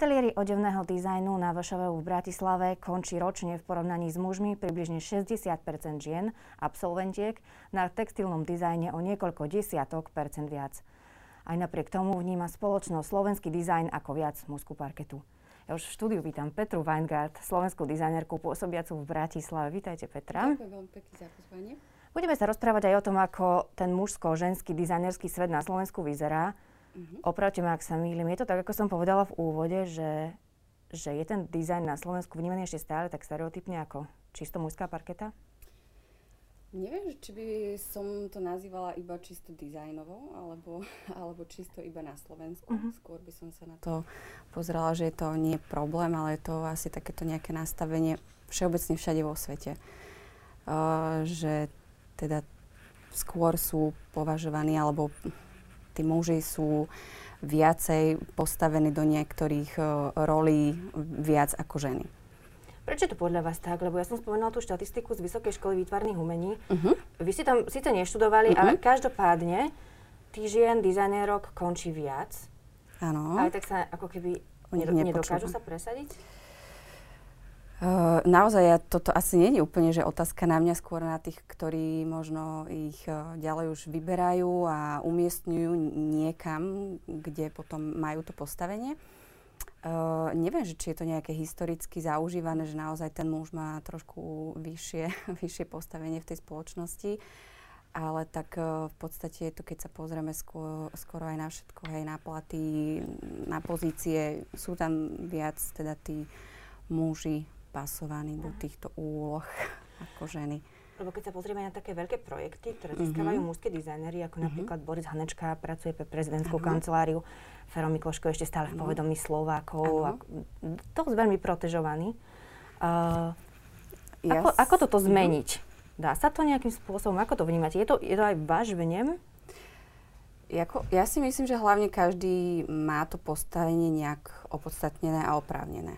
ateliéri odevného dizajnu na VŠV v Bratislave končí ročne v porovnaní s mužmi približne 60% žien, absolventiek, na textilnom dizajne o niekoľko desiatok percent viac. Aj napriek tomu vníma spoločnosť slovenský dizajn ako viac mužskú parketu. Ja už v štúdiu vítam Petru Weingart, slovenskú dizajnerku pôsobiacu v Bratislave. Vítajte Petra. Ďakujem veľmi pekne za pozvanie. Budeme sa rozprávať aj o tom, ako ten mužsko-ženský dizajnerský svet na Slovensku vyzerá Mm-hmm. Opravte ma, ak sa mýlim. Je to tak, ako som povedala v úvode, že, že je ten dizajn na Slovensku vnímaný ešte stále tak stereotypne ako čisto mužská parketa? Neviem, či by som to nazývala iba čisto dizajnovo, alebo, alebo čisto iba na Slovensku. Uh-huh. Skôr by som sa na to pozerala, že je to nie problém, ale je to asi takéto nejaké nastavenie všeobecne všade vo svete. Uh, že teda skôr sú považovaní, alebo tí muži sú viacej postavení do niektorých uh, rolí viac ako ženy. Prečo je to podľa vás tak? Lebo ja som spomenula tú štatistiku z Vysokej školy výtvarných umení. Uh-huh. Vy ste tam síce neštudovali, uh-huh. ale každopádne tých žien, dizajnérok končí viac. Áno. Ale tak sa ako keby nedokážu sa presadiť? Uh, naozaj ja, toto asi nie je úplne, že otázka na mňa, skôr na tých, ktorí možno ich uh, ďalej už vyberajú a umiestňujú niekam, kde potom majú to postavenie. Uh, neviem, že či je to nejaké historicky zaužívané, že naozaj ten muž má trošku vyššie, vyššie postavenie v tej spoločnosti, ale tak uh, v podstate je to, keď sa pozrieme skôr, skoro aj na všetko, aj na platy, na pozície, sú tam viac teda tí muži pasovaní do týchto úloh ako ženy. Lebo keď sa pozrieme na také veľké projekty, ktoré mhm. získavajú mm-hmm. mužské dizajnery, ako mm-hmm. napríklad Boris Hanečka pracuje pre prezidentskú uh-huh. kanceláriu, Fero Mikloško ešte stále v povedomí Slovákov, uh-huh. ako, dosť veľmi protežovaný. Uh, yes. ako, ako toto zmeniť? Dá sa to nejakým spôsobom? Ako to vnímate? Je to, je to aj váš vnem? Jako, ja si myslím, že hlavne každý má to postavenie nejak opodstatnené a oprávnené.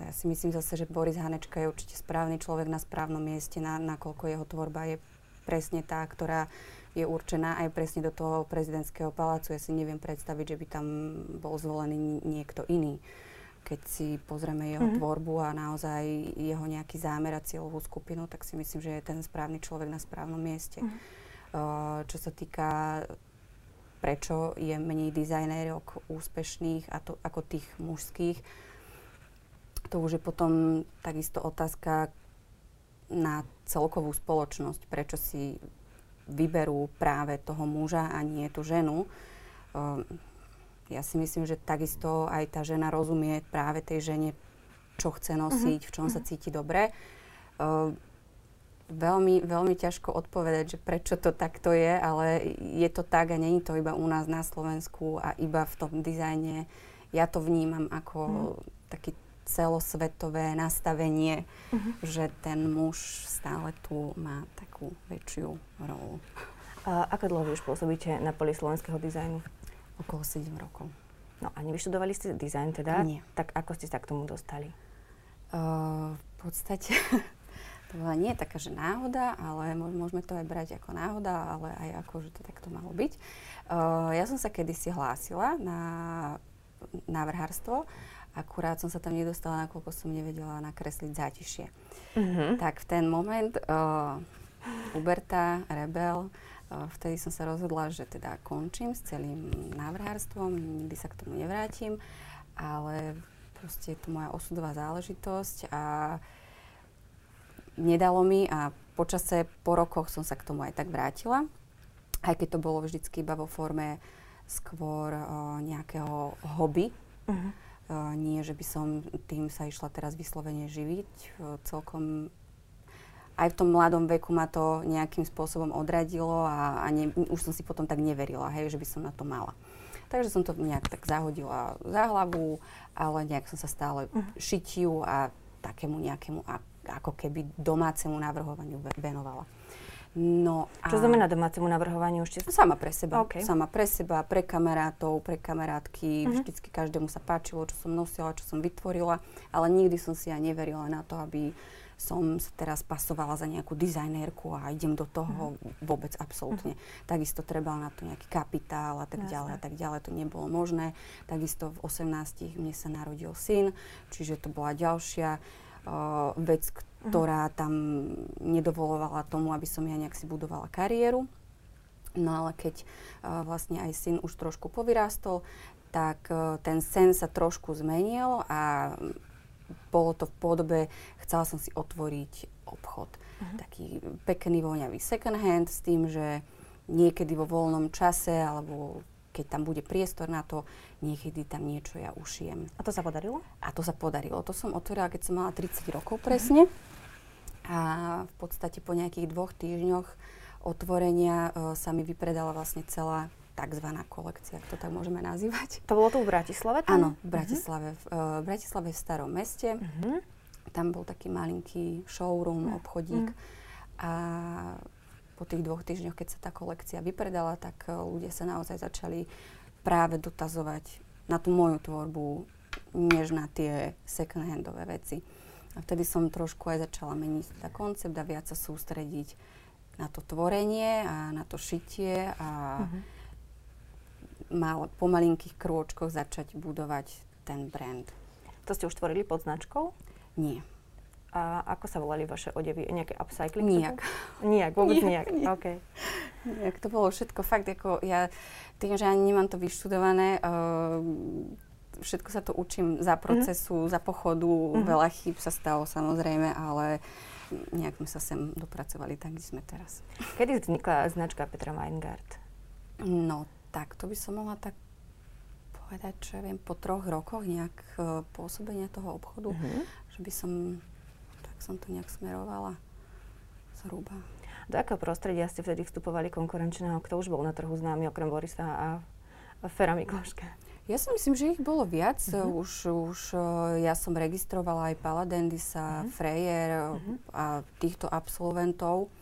Ja si myslím zase, že Boris Hanečka je určite správny človek na správnom mieste, na, nakoľko jeho tvorba je presne tá, ktorá je určená aj presne do toho prezidentského palácu. Ja si neviem predstaviť, že by tam bol zvolený niekto iný. Keď si pozrieme jeho mm-hmm. tvorbu a naozaj jeho nejaký zámer a cieľovú skupinu, tak si myslím, že je ten správny človek na správnom mieste. Mm-hmm. Uh, čo sa týka prečo je menej dizajnérok úspešných a to, ako tých mužských, to už je potom takisto otázka na celkovú spoločnosť, prečo si vyberú práve toho muža a nie tú ženu. Uh, ja si myslím, že takisto aj tá žena rozumie práve tej žene, čo chce nosiť, uh-huh. v čom uh-huh. sa mhm. cíti dobre. Uh, veľmi, veľmi ťažko odpovedať, že prečo to takto je, ale je to tak a není to iba u nás na Slovensku a iba v tom dizajne. Ja to vnímam ako uh-huh. taký celosvetové nastavenie, uh-huh. že ten muž stále tu má takú väčšiu rolu. A ako dlho už pôsobíte na poli slovenského dizajnu? Okolo 7 rokov. No a nevyštudovali ste dizajn teda? Nie. Tak ako ste sa k tomu dostali? Uh, v podstate to bola nie taká, že náhoda, ale môžeme to aj brať ako náhoda, ale aj ako, že to takto malo byť. Uh, ja som sa kedysi hlásila na návrhárstvo Akurát som sa tam nedostala, nakoľko som nevedela nakresliť zátišie. Uh-huh. Tak v ten moment uh, Uberta, Rebel, uh, vtedy som sa rozhodla, že teda končím s celým návrhárstvom, nikdy sa k tomu nevrátim, ale proste je to moja osudová záležitosť a nedalo mi a počase, po rokoch som sa k tomu aj tak vrátila, aj keď to bolo vždycky iba vo forme skôr uh, nejakého hobby. Uh-huh nie, že by som tým sa išla teraz vyslovene živiť. Celkom aj v tom mladom veku ma to nejakým spôsobom odradilo a, a ne, už som si potom tak neverila, hej, že by som na to mala. Takže som to nejak tak zahodila za hlavu, ale nejak som sa stále uh-huh. šitiu a takému nejakému ako keby domácemu navrhovaniu venovala. No a... Čo znamená domácemu navrhovaniu? Ešte... Sama pre seba. Okay. Sama pre seba, pre kamarátov, pre kamarátky. Uh-huh. Vždycky každému sa páčilo, čo som nosila, čo som vytvorila, ale nikdy som si ja neverila na to, aby som sa teraz pasovala za nejakú dizajnérku a idem do toho mm. vôbec absolútne. Mm. Takisto treba na to nejaký kapitál a tak Jasne. ďalej a tak ďalej. To nebolo možné. Takisto v 18 mne sa narodil syn, čiže to bola ďalšia uh, vec, ktorá tam nedovolovala tomu, aby som ja nejak si budovala kariéru. No ale keď uh, vlastne aj syn už trošku povyrástol, tak uh, ten sen sa trošku zmenil a bolo to v podobe, chcela som si otvoriť obchod. Uh-huh. Taký pekný, voňavý second hand s tým, že niekedy vo voľnom čase alebo keď tam bude priestor na to, niekedy tam niečo ja ušijem. A to sa podarilo? A to sa podarilo. To som otvorila, keď som mala 30 rokov presne. Uh-huh. A v podstate po nejakých dvoch týždňoch otvorenia uh, sa mi vypredala vlastne celá tzv. kolekcia, ak to tak môžeme nazývať. To bolo tu v Bratislave? Tam? Áno, v mhm. Bratislave. Uh-huh. V, uh, Bratislave v starom meste. Uh-huh. Tam bol taký malinký showroom, uh-huh. obchodík. Uh-huh. A po tých dvoch týždňoch, keď sa tá kolekcia vypredala, tak uh, ľudia sa naozaj začali práve dotazovať na tú moju tvorbu, než na tie second-handové veci. A vtedy som trošku aj začala meniť teda koncept a viac sa sústrediť na to tvorenie a na to šitie a uh-huh mal po malinkých krôčkoch začať budovať ten brand. To ste už tvorili pod značkou? Nie. A ako sa volali vaše odevy? Nejaké upcycling? Nijak. Nijak, vôbec nijak. nijak. Okay. Nijak. To bolo všetko fakt, ako ja, tým, že ani nemám to vyštudované, uh, všetko sa to učím za mhm. procesu, mm-hmm. za pochodu, mm-hmm. veľa chýb sa stalo samozrejme, ale nejak sme sa sem dopracovali tak, kde sme teraz. Kedy vznikla značka Petra Weingart? No, tak to by som mohla tak povedať, čo ja viem, po troch rokoch nejak uh, pôsobenia toho obchodu, uh-huh. že by som, tak som to nejak smerovala zhruba. Do akého prostredia ste vtedy vstupovali konkurenčného? Kto už bol na trhu známy okrem Borisa a, a Fera Mikloška? Ja si myslím, že ich bolo viac. Uh-huh. Už, už uh, ja som registrovala aj Paladendisa, uh-huh. Freyer uh-huh. a týchto absolventov.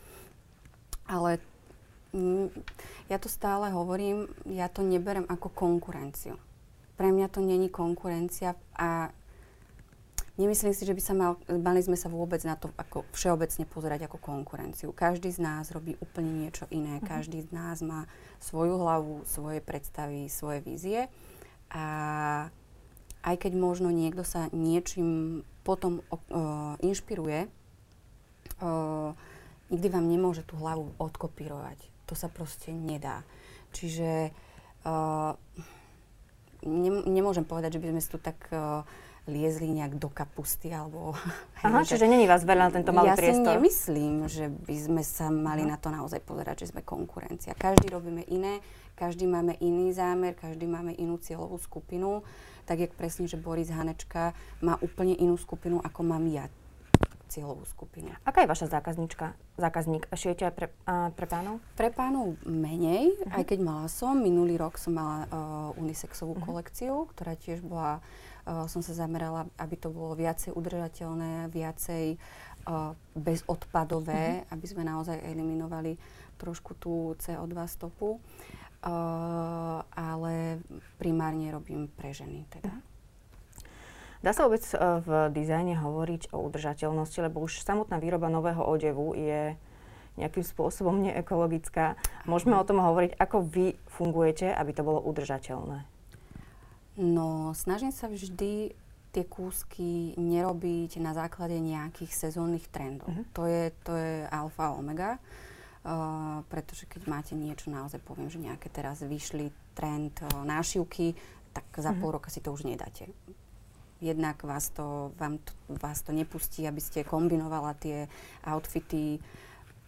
Ale Mm, ja to stále hovorím, ja to neberem ako konkurenciu. Pre mňa to není konkurencia a nemyslím si, že by sa mal, mali sme sa vôbec na to ako všeobecne pozerať ako konkurenciu. Každý z nás robí úplne niečo iné, mm-hmm. každý z nás má svoju hlavu, svoje predstavy, svoje vízie a aj keď možno niekto sa niečím potom uh, inšpiruje, uh, nikdy vám nemôže tú hlavu odkopírovať to sa proste nedá. Čiže uh, ne, nemôžem povedať, že by sme si tu tak uh, liezli nejak do kapusty alebo... Aha, čiže není vás veľa na tento malý ja priestor. Ja si nemyslím, že by sme sa mali na to naozaj pozerať, že sme konkurencia. Každý robíme iné, každý máme iný zámer, každý máme inú cieľovú skupinu. Tak, jak presne, že Boris Hanečka má úplne inú skupinu, ako mám ja cieľovú skupinu. Aká je vaša zákaznička, zákazník? Šijete aj pre, uh, pre pánov? Pre pánov menej, uh-huh. aj keď mala som. Minulý rok som mala uh, unisexovú uh-huh. kolekciu, ktorá tiež bola, uh, som sa zamerala, aby to bolo viacej udržateľné, viacej uh, bezodpadové, uh-huh. aby sme naozaj eliminovali trošku tú CO2 stopu. Uh, ale primárne robím pre ženy teda. Uh-huh. Dá sa vôbec e, v dizajne hovoriť o udržateľnosti, lebo už samotná výroba nového odevu je nejakým spôsobom neekologická. Môžeme o tom hovoriť, ako vy fungujete, aby to bolo udržateľné? No, snažím sa vždy tie kúsky nerobiť na základe nejakých sezónnych trendov. Uh-huh. To, je, to je alfa a omega, uh, pretože keď máte niečo, naozaj poviem, že nejaké teraz vyšli trend uh, nášivky, tak za uh-huh. pol roka si to už nedáte jednak vás to, vám to, vás to nepustí, aby ste kombinovala tie outfity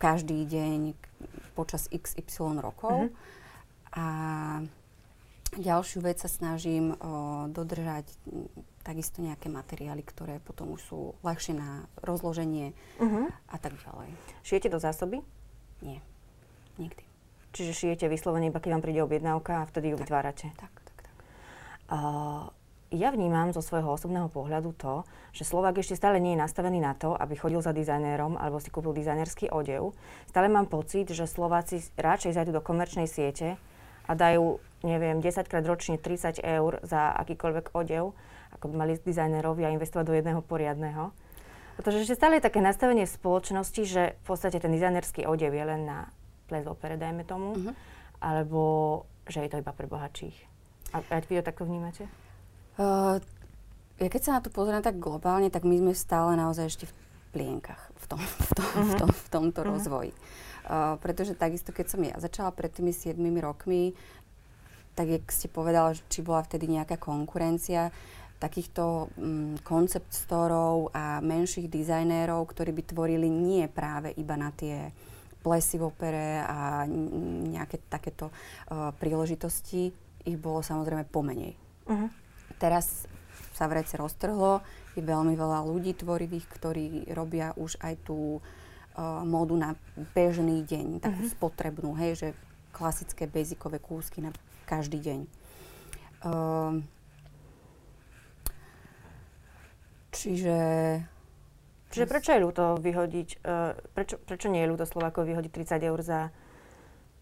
každý deň počas XY rokov. Mm-hmm. A ďalšiu vec sa snažím o, dodržať takisto nejaké materiály, ktoré potom už sú ľahšie na rozloženie mm-hmm. a tak ďalej. Šijete do zásoby? Nie, nikdy. Čiže šijete vyslovene iba keď vám príde objednávka a vtedy ju tak, vytvárate? Tak, tak, tak. Uh, ja vnímam zo svojho osobného pohľadu to, že Slovák ešte stále nie je nastavený na to, aby chodil za dizajnérom alebo si kúpil dizajnerský odev. Stále mám pocit, že Slováci radšej zajdu do komerčnej siete a dajú, neviem, 10 krát ročne 30 eur za akýkoľvek odev, ako by mali dizajnérovi a investovať do jedného poriadného. Pretože ešte stále je také nastavenie v spoločnosti, že v podstate ten dizajnerský odev je len na ples opere, dajme tomu, uh-huh. alebo že je to iba pre bohatších. A, a vy to takto vnímate? Uh, ja keď sa na to pozriem tak globálne, tak my sme stále naozaj ešte v plienkach v, tom, v, tom, uh-huh. v, tom, v tomto uh-huh. rozvoji. Uh, pretože takisto, keď som ja začala pred tými 7 rokmi, tak jak ste povedala, či bola vtedy nejaká konkurencia, takýchto um, concept storov a menších dizajnérov, ktorí by tvorili nie práve iba na tie plesy v opere a nejaké takéto uh, príležitosti, ich bolo samozrejme pomenej. Uh-huh. Teraz sa vrece roztrhlo, je veľmi veľa ľudí tvorivých, ktorí robia už aj tú uh, módu na bežný deň, takú uh-huh. spotrebnú, hej, že klasické basicové kúsky na každý deň. Uh, Čiže... Čiže prečo je ľúto vyhodiť, uh, prečo, prečo nie je ľúto Slovákov vyhodiť 30 eur za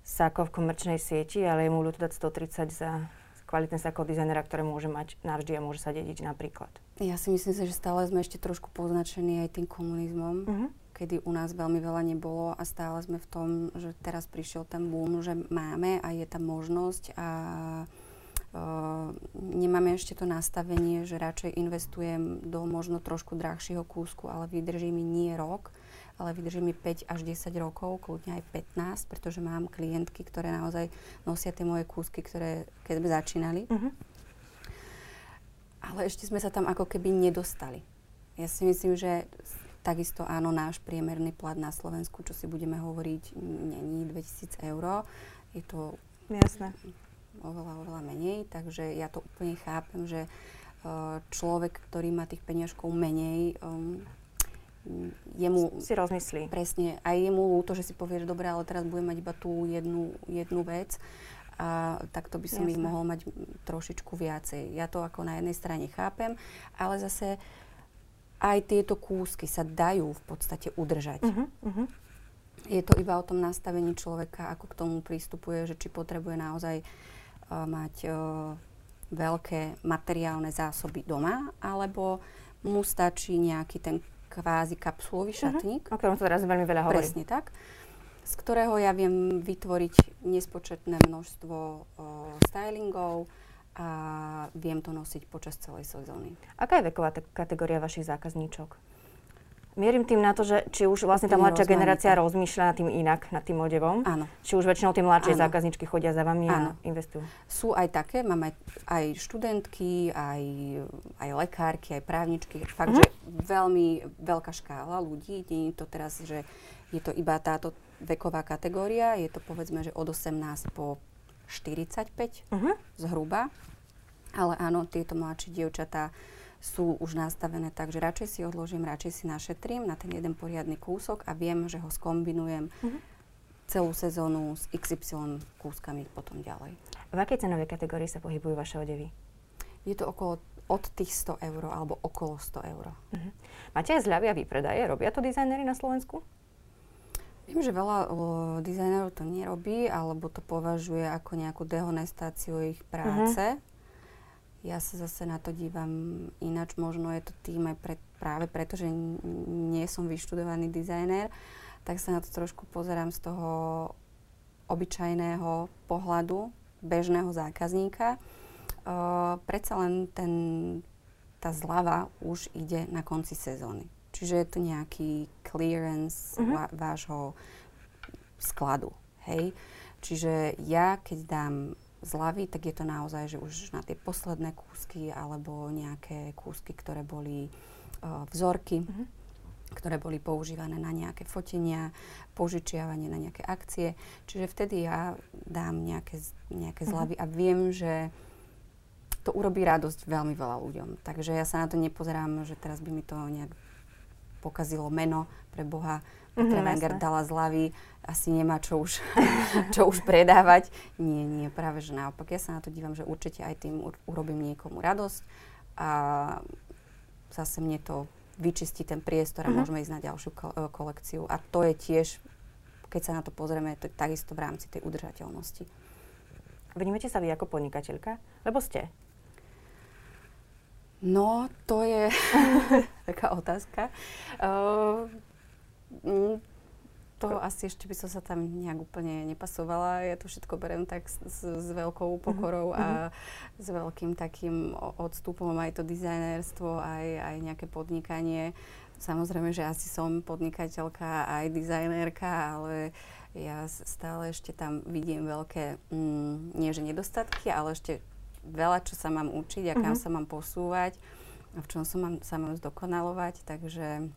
sako v komerčnej sieti, ale je mu ľúto dať 130 za kvalitné sako dizajnera, ktoré môže mať navždy a môže sa dediť napríklad? Ja si myslím, že stále sme ešte trošku poznačení aj tým komunizmom, uh-huh. kedy u nás veľmi veľa nebolo a stále sme v tom, že teraz prišiel ten boom, že máme a je tam možnosť a Uh, nemáme ešte to nastavenie, že radšej investujem do možno trošku drahšieho kúsku, ale vydrží mi nie rok, ale vydrží mi 5 až 10 rokov, kľudne aj 15, pretože mám klientky, ktoré naozaj nosia tie moje kúsky, ktoré keď sme začínali. Uh-huh. Ale ešte sme sa tam ako keby nedostali. Ja si myslím, že takisto áno, náš priemerný plat na Slovensku, čo si budeme hovoriť, není 2000 eur. Je to... Jasné oveľa, oveľa menej, takže ja to úplne chápem, že uh, človek, ktorý má tých peniažkov menej, um, jemu... Si rozmyslí. Presne. A je mu ľúto, že si povie, že dobre, ale teraz budem mať iba tú jednu, jednu vec a takto by som Jasne. ich mohol mať trošičku viacej. Ja to ako na jednej strane chápem, ale zase aj tieto kúsky sa dajú v podstate udržať. Uh-huh, uh-huh. Je to iba o tom nastavení človeka, ako k tomu prístupuje, že či potrebuje naozaj mať veľké materiálne zásoby doma, alebo mu stačí nejaký ten kvázi kapsulový mhm. šatník. Uh-huh. O ktorom sa teraz veľmi veľa hovorí. Presne tak. Z ktorého ja viem vytvoriť nespočetné množstvo uh, stylingov a viem to nosiť počas celej sezóny. Aká je veková te- kategória vašich zákazníčok? Mierim tým na to, že či už vlastne tá mladšia generácia rozmýšľa nad tým inak, nad tým odevom. Áno. Či už väčšinou tie mladšie Áno. zákazničky chodia za vami Áno. a investujú. Sú aj také, máme aj, aj študentky, aj, aj lekárky, aj právničky. Fakt, uh-huh. že veľmi veľká škála ľudí. Nie je to teraz, že je to iba táto veková kategória. Je to povedzme, že od 18 po 45 uh-huh. Mhm. zhruba. Ale áno, tieto mladšie dievčatá sú už nastavené tak, že radšej si odložím, radšej si našetrím na ten jeden poriadny kúsok a viem, že ho skombinujem mm-hmm. celú sezónu s XY kúskami potom ďalej. V akej cenovej kategórii sa pohybujú vaše odevy? Je to okolo od tých 100 eur alebo okolo 100 eur. Uh-huh. Máte aj zľavy a výpredaje? Robia to dizajnery na Slovensku? Viem, že veľa o, dizajnerov to nerobí, alebo to považuje ako nejakú dehonestáciu ich práce. Uh-huh. Ja sa zase na to dívam ináč, možno je to tým aj pre, práve preto, že nie som vyštudovaný dizajner, tak sa na to trošku pozerám z toho obyčajného pohľadu bežného zákazníka. Uh, predsa len ten, tá zlava už ide na konci sezóny. Čiže je to nejaký clearance uh-huh. va- vášho skladu. Hej? Čiže ja, keď dám zľavy, tak je to naozaj, že už na tie posledné kúsky alebo nejaké kúsky, ktoré boli uh, vzorky, mm-hmm. ktoré boli používané na nejaké fotenia, požičiavanie na nejaké akcie. Čiže vtedy ja dám nejaké, nejaké mm-hmm. zľavy a viem, že to urobí radosť veľmi veľa ľuďom. Takže ja sa na to nepozerám, že teraz by mi to nejak pokazilo meno pre Boha. Petra mm-hmm, dala zľavy, asi nemá čo už, čo už predávať. Nie, nie, práve že naopak. Ja sa na to dívam, že určite aj tým urobím niekomu radosť a zase mne to vyčistí ten priestor a mm-hmm. môžeme ísť na ďalšiu e, kolekciu. A to je tiež, keď sa na to pozrieme, to je takisto v rámci tej udržateľnosti. Vnímate sa vy ako podnikateľka? Lebo ste. No, to je taká otázka. Uh, to asi ešte by som sa tam nejak úplne nepasovala. Ja to všetko berem tak s, s, veľkou mhm, pokorou uh-huh. a mhm. s veľkým takým odstupom aj to dizajnerstvo, aj, aj nejaké podnikanie. Samozrejme, že asi som podnikateľka aj dizajnérka, ale ja stále ešte tam vidím veľké, mm, nie že nedostatky, ale ešte veľa, čo sa mám učiť a kam uh-huh. sa mám posúvať a v čom sa mám, sa mám zdokonalovať, takže,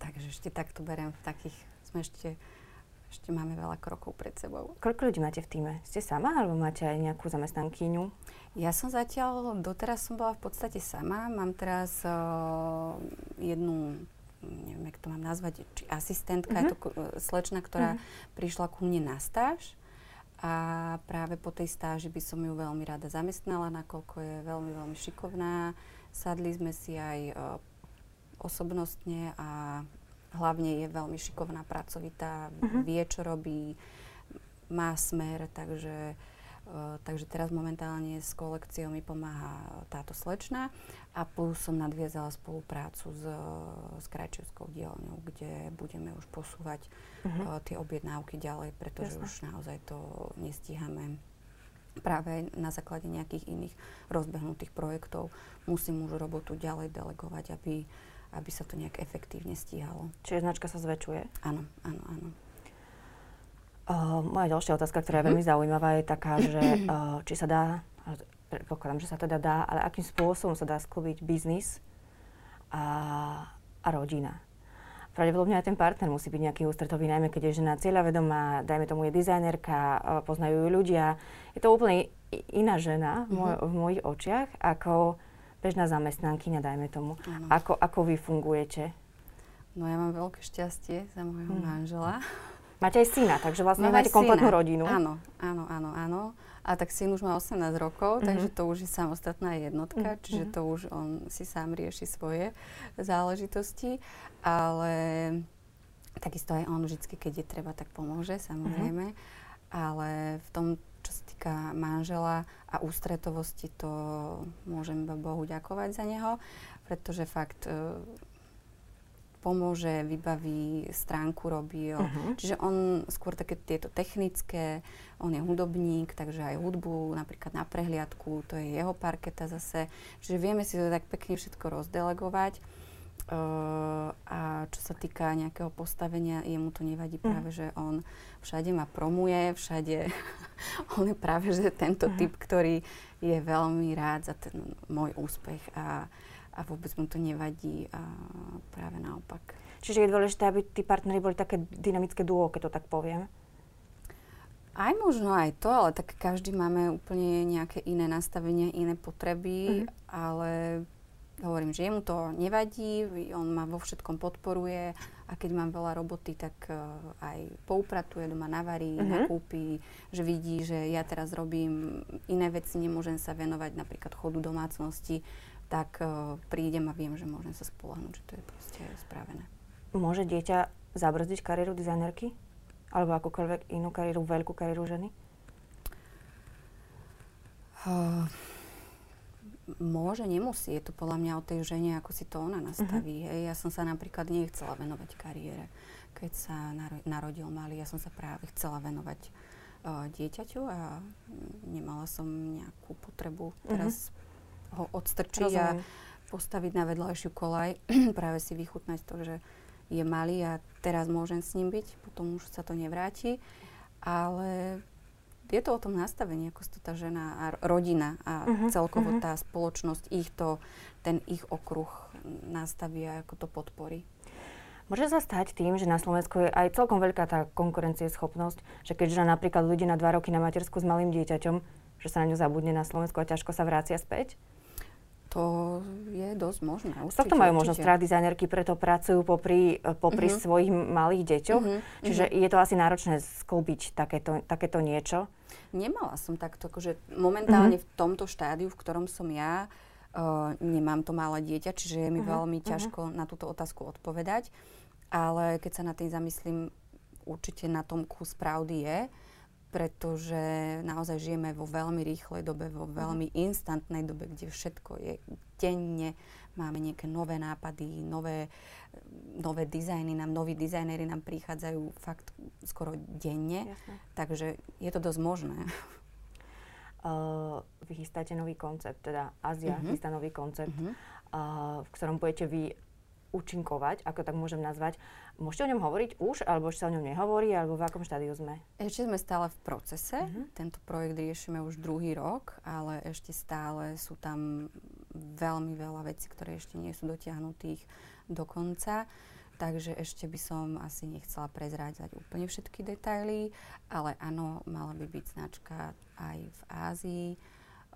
takže ešte takto beriem v takých, sme ešte, ešte máme veľa krokov pred sebou. Koľko ľudí máte v týme? Ste sama alebo máte aj nejakú zamestnankyňu? Ja som zatiaľ, doteraz som bola v podstate sama. Mám teraz uh, jednu neviem, jak to mám nazvať, či asistentka, uh-huh. je to mhm. slečna, ktorá uh-huh. prišla ku mne na stáž a práve po tej stáži by som ju veľmi rada zamestnala, nakoľko je veľmi, veľmi šikovná. Sadli sme si aj uh, osobnostne a hlavne je veľmi šikovná, pracovitá, uh-huh. vie, čo robí, má smer, takže Uh, takže teraz momentálne s kolekciou mi pomáha táto slečna a plus som nadviezala spoluprácu s, s Krajčevskou dielňou, kde budeme už posúvať uh-huh. uh, tie objednávky ďalej, pretože Jasne. už naozaj to nestíhame práve na základe nejakých iných rozbehnutých projektov. Musím už robotu ďalej delegovať, aby, aby sa to nejak efektívne stíhalo. Čiže značka sa zväčšuje? Áno, áno, áno. Uh, moja ďalšia otázka, ktorá je veľmi mhm. zaujímavá, je taká, že uh, či sa dá, predpokladám, že sa teda dá, ale akým spôsobom sa dá sklbiť biznis a, a rodina. Pravdepodobne aj ten partner musí byť nejaký ústretový, najmä keď je žena cieľavedomá, dajme tomu je dizajnerka, uh, poznajú ju ľudia. Je to úplne iná žena v, moj, mhm. v mojich očiach ako bežná zamestnankyňa, dajme tomu. Ako, ako vy fungujete? No ja mám veľké šťastie za môjho hmm. manžela. Máte aj syna, takže vlastne máte kompletnú syna. rodinu. Áno, áno, áno, áno. A tak syn už má 18 rokov, mm-hmm. takže to už je samostatná jednotka, mm-hmm. čiže to už on si sám rieši svoje záležitosti. Ale takisto aj on vždy, keď je treba, tak pomôže, samozrejme. Mm-hmm. Ale v tom, čo sa týka manžela a ústretovosti, to môžem Bohu ďakovať za neho, pretože fakt e, pomôže, vybaví, stránku robí. Uh-huh. Čiže on skôr také tieto technické, on je hudobník, takže aj hudbu napríklad na prehliadku, to je jeho parketa zase. Čiže vieme si to tak pekne všetko rozdelegovať. Uh, a čo sa týka nejakého postavenia, jemu to nevadí uh-huh. práve, že on všade ma promuje, všade on je práve že tento uh-huh. typ, ktorý je veľmi rád za ten môj úspech a a vôbec mu to nevadí a práve naopak. Čiže je dôležité, aby tí partneri boli také dynamické duo, keď to tak poviem? Aj možno aj to, ale tak každý máme úplne nejaké iné nastavenie, iné potreby, mm-hmm. ale hovorím, že jemu to nevadí, on ma vo všetkom podporuje a keď mám veľa roboty, tak uh, aj poupratuje, doma navarí, mm-hmm. nakúpi, že vidí, že ja teraz robím iné veci, nemôžem sa venovať napríklad chodu domácnosti, tak uh, prídem a viem, že môžem sa spolahnúť, že to je proste spravené. Môže dieťa zabrzdiť kariéru dizajnerky? Alebo akúkoľvek inú kariéru, veľkú kariéru ženy? Uh, môže, nemusí. Je to podľa mňa o tej žene, ako si to ona nastaví. Uh-huh. Hej. Ja som sa napríklad nechcela venovať kariére. Keď sa naro- narodil malý, ja som sa práve chcela venovať uh, dieťaťu a nemala som nejakú potrebu uh-huh. Ho odstrčiť Rozumiem. a postaviť na vedľajšiu kolaj, práve si vychutnať to, že je malý a teraz môžem s ním byť, potom už sa to nevráti. Ale je to o tom nastavení, ako to tá žena a rodina a uh-huh, celkovo uh-huh. tá spoločnosť, ich to, ten ich okruh nastaví a ako to podporí. Môže sa stať tým, že na Slovensku je aj celkom veľká tá konkurencieschopnosť, že keď žena napríklad ľudí na dva roky na matersku s malým dieťaťom, že sa na ňu zabudne na Slovensku a ťažko sa vrácia späť? To je dosť možné. Z tohto majú možnosť teda dizajnerky, preto pracujú popri, popri uh-huh. svojich malých deťoch. Uh-huh. Čiže uh-huh. je to asi náročné sklbiť takéto, takéto niečo. Nemala som takto, akože momentálne uh-huh. v tomto štádiu, v ktorom som ja, uh, nemám to malé dieťa, čiže je mi uh-huh. veľmi ťažko uh-huh. na túto otázku odpovedať. Ale keď sa na tým zamyslím, určite na tom kus pravdy je. Pretože naozaj žijeme vo veľmi rýchlej dobe, vo Mhm. veľmi instantnej dobe, kde všetko je denne, máme nejaké nové nápady, nové, nové dizajny, nám, noví dizajnéri nám prichádzajú fakt skoro denne, Jasné. takže je to dosť možné. Uh, vy chystáte nový koncept, teda Ázia Mhm. chystá nový koncept, Mhm. uh, v ktorom budete vy účinkovať, ako tak môžem nazvať. Môžete o ňom hovoriť už, alebo ešte sa o ňom nehovorí, alebo v akom štádiu sme? Ešte sme stále v procese. Mhm. Tento projekt riešime už druhý rok, ale ešte stále sú tam veľmi veľa vecí, ktoré ešte nie sú dotiahnutých do konca. Takže ešte by som asi nechcela prezrádzať úplne všetky detaily, ale áno, mala by byť značka aj v Ázii.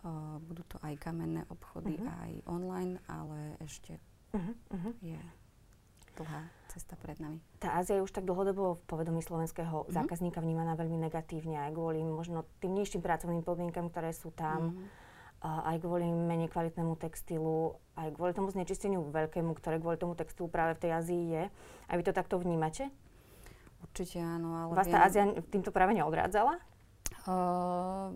Uh, budú to aj kamenné obchody, Mhm. aj online, ale ešte Uh-huh, uh-huh. je dlhá cesta pred nami. Tá Ázia je už tak dlhodobo v povedomí slovenského Mhm. zákazníka vnímaná veľmi negatívne aj kvôli možno tým nižším pracovným podmienkam, ktoré sú tam, Mhm. a aj kvôli menej kvalitnému textilu, aj kvôli tomu znečisteniu veľkému, ktoré kvôli tomu textilu práve v tej Ázii je. A vy to takto vnímate? Určite áno, ale Vás tá Ázia týmto práve neodrádzala? Uh,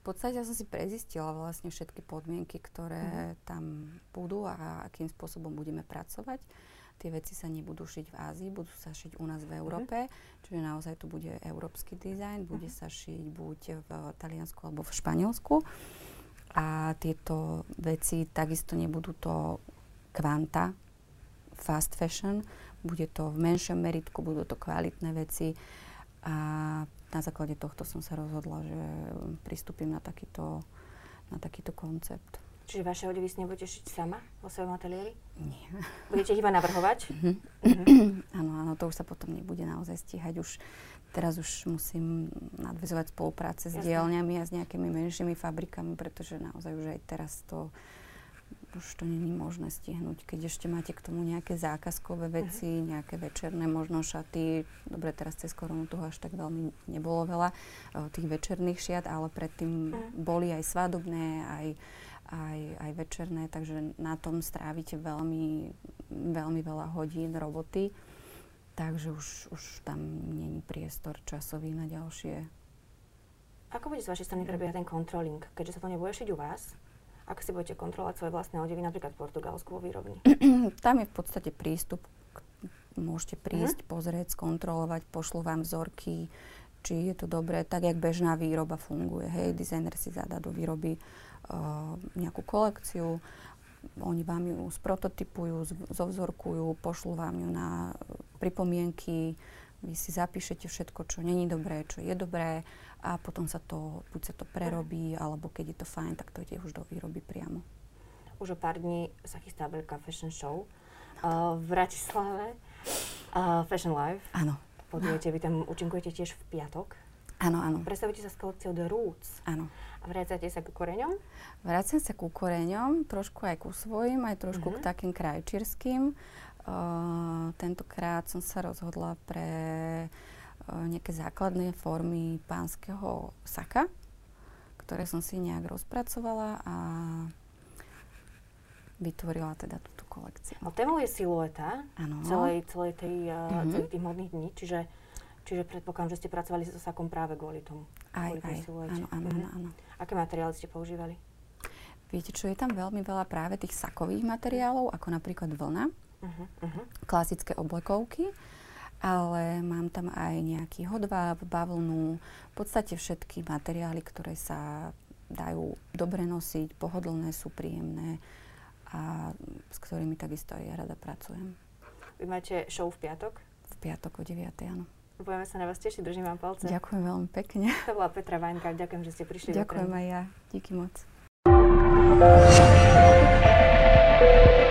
v podstate ja som si prezistila vlastne všetky podmienky, ktoré tam budú a akým spôsobom budeme pracovať. Tie veci sa nebudú šiť v Ázii, budú sa šiť u nás v Európe, čiže naozaj tu bude európsky dizajn, bude sa šiť buď v Taliansku alebo v Španielsku. A tieto veci takisto nebudú to kvanta, fast fashion, bude to v menšom meritku, budú to kvalitné veci a na základe tohto som sa rozhodla, že pristúpim na takýto, na takýto koncept. Čiže vaše odevy si nebudete šiť sama vo svojom ateliéri? Nie. Budete iba navrhovať? Mhm. Mhm. Áno, áno, to už sa potom nebude naozaj stíhať. Už, teraz už musím nadvezovať spolupráce s dielňami a s nejakými menšími fabrikami, pretože naozaj už aj teraz to už to není možné stihnúť. Keď ešte máte k tomu nejaké zákazkové veci, nejaké večerné možno šaty, dobre, teraz cez koronu toho až tak veľmi nebolo veľa eh, tých večerných šiat, ale predtým Mhm. boli aj svadobné, aj, aj, aj večerné, takže na tom strávite veľmi, veľmi veľa hodín roboty. Takže už, už tam není priestor časový na ďalšie. Ako bude z vašej strany prebiehať ten controlling? Keďže sa to nebude šiť u vás, ako si budete kontrolovať svoje vlastné odevy napríklad v Portugalsku vo výrobni? Tam je v podstate prístup, môžete prísť, pozrieť, skontrolovať, pošlú vám vzorky, či je to dobré, tak jak bežná výroba funguje. Hej, dizajner si zadá do výroby uh, nejakú kolekciu, oni vám ju sprototypujú, zovzorkujú, pošlú vám ju na uh, pripomienky, vy si zapíšete všetko, čo není dobré, čo je dobré a potom sa to, buď sa to prerobí, alebo keď je to fajn, tak to ide už do výroby priamo. Už o pár dní sa chystá veľká fashion show uh, v Bratislave. Uh, fashion Live. Áno, Podujete, vy tam účinkujete tiež v piatok. Áno, áno, Predstavíte sa s kolekciou The Roots áno. a vracate sa ku koreňom. Vraciam sa ku koreňom, trošku aj ku svojim, aj trošku Mhm. k takým krajčírským. Uh, tentokrát som sa rozhodla pre uh, nejaké základné formy pánskeho saka, ktoré som si nejak rozpracovala a vytvorila teda túto kolekciu. No, témou je silueta Áno. celej, celej tej, uh, Mhm. celých tých modných dní, čiže, čiže predpokladám, že ste pracovali so sakom práve kvôli tomu. Aj, kvôli aj, siluete. áno, áno, Mhm. áno, áno. Aké materiály ste používali? Viete čo, je tam veľmi veľa práve tých sakových materiálov, ako napríklad vlna. Uh-huh, uh-huh. klasické oblekovky, ale mám tam aj nejaký hodváb, bavlnu, v podstate všetky materiály, ktoré sa dajú dobre nosiť, pohodlné, sú príjemné a s ktorými takisto aj ja rada pracujem. Vy máte show v piatok. V piatok o 9. áno. Budeme sa na vás tešiť, držím vám palce. Ďakujem veľmi pekne. To bola Petra Vajnka, ďakujem, že ste prišli. Ďakujem aj ja, díky moc. thank you